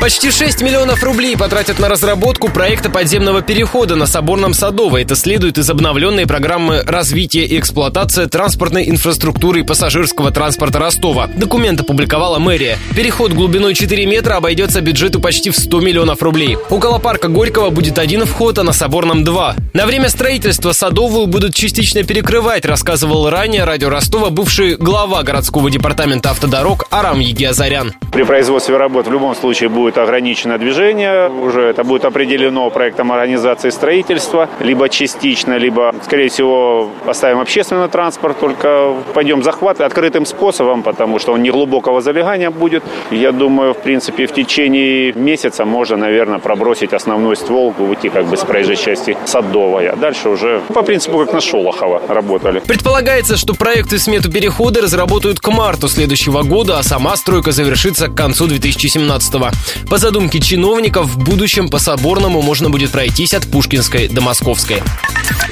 Почти 6 миллионов рублей потратят на разработку проекта подземного перехода на Соборном Садово. Это следует из обновленной программы развития и эксплуатации транспортной инфраструктуры и пассажирского транспорта Ростова. Документ опубликовала мэрия. Переход глубиной 4 метра обойдется бюджету почти в 100 миллионов рублей. Около парка Горького будет один вход, а на Соборном два. На время строительства Садовую будут частично перекрывать, рассказывал ранее радио Ростова бывший глава городского департамента автодорог Арам Егиазарян. При производстве работ в любом случае будет ограничено движение. Уже это будет определено проектом организации строительства. Либо частично, либо, скорее всего, оставим общественный транспорт. Только пойдем захват открытым способом, потому что он не глубокого залегания будет. Я думаю, в принципе, в течение месяца можно, наверное, пробросить основной ствол, уйти как бы с проезжей части Садовая. Дальше уже по принципу, как на Шолохова работали. Предполагается, что проекты смету перехода разработают к марту следующего года, а сама стройка завершится к концу 2017 -го. По задумке чиновников, в будущем по Соборному можно будет пройтись от Пушкинской до Московской.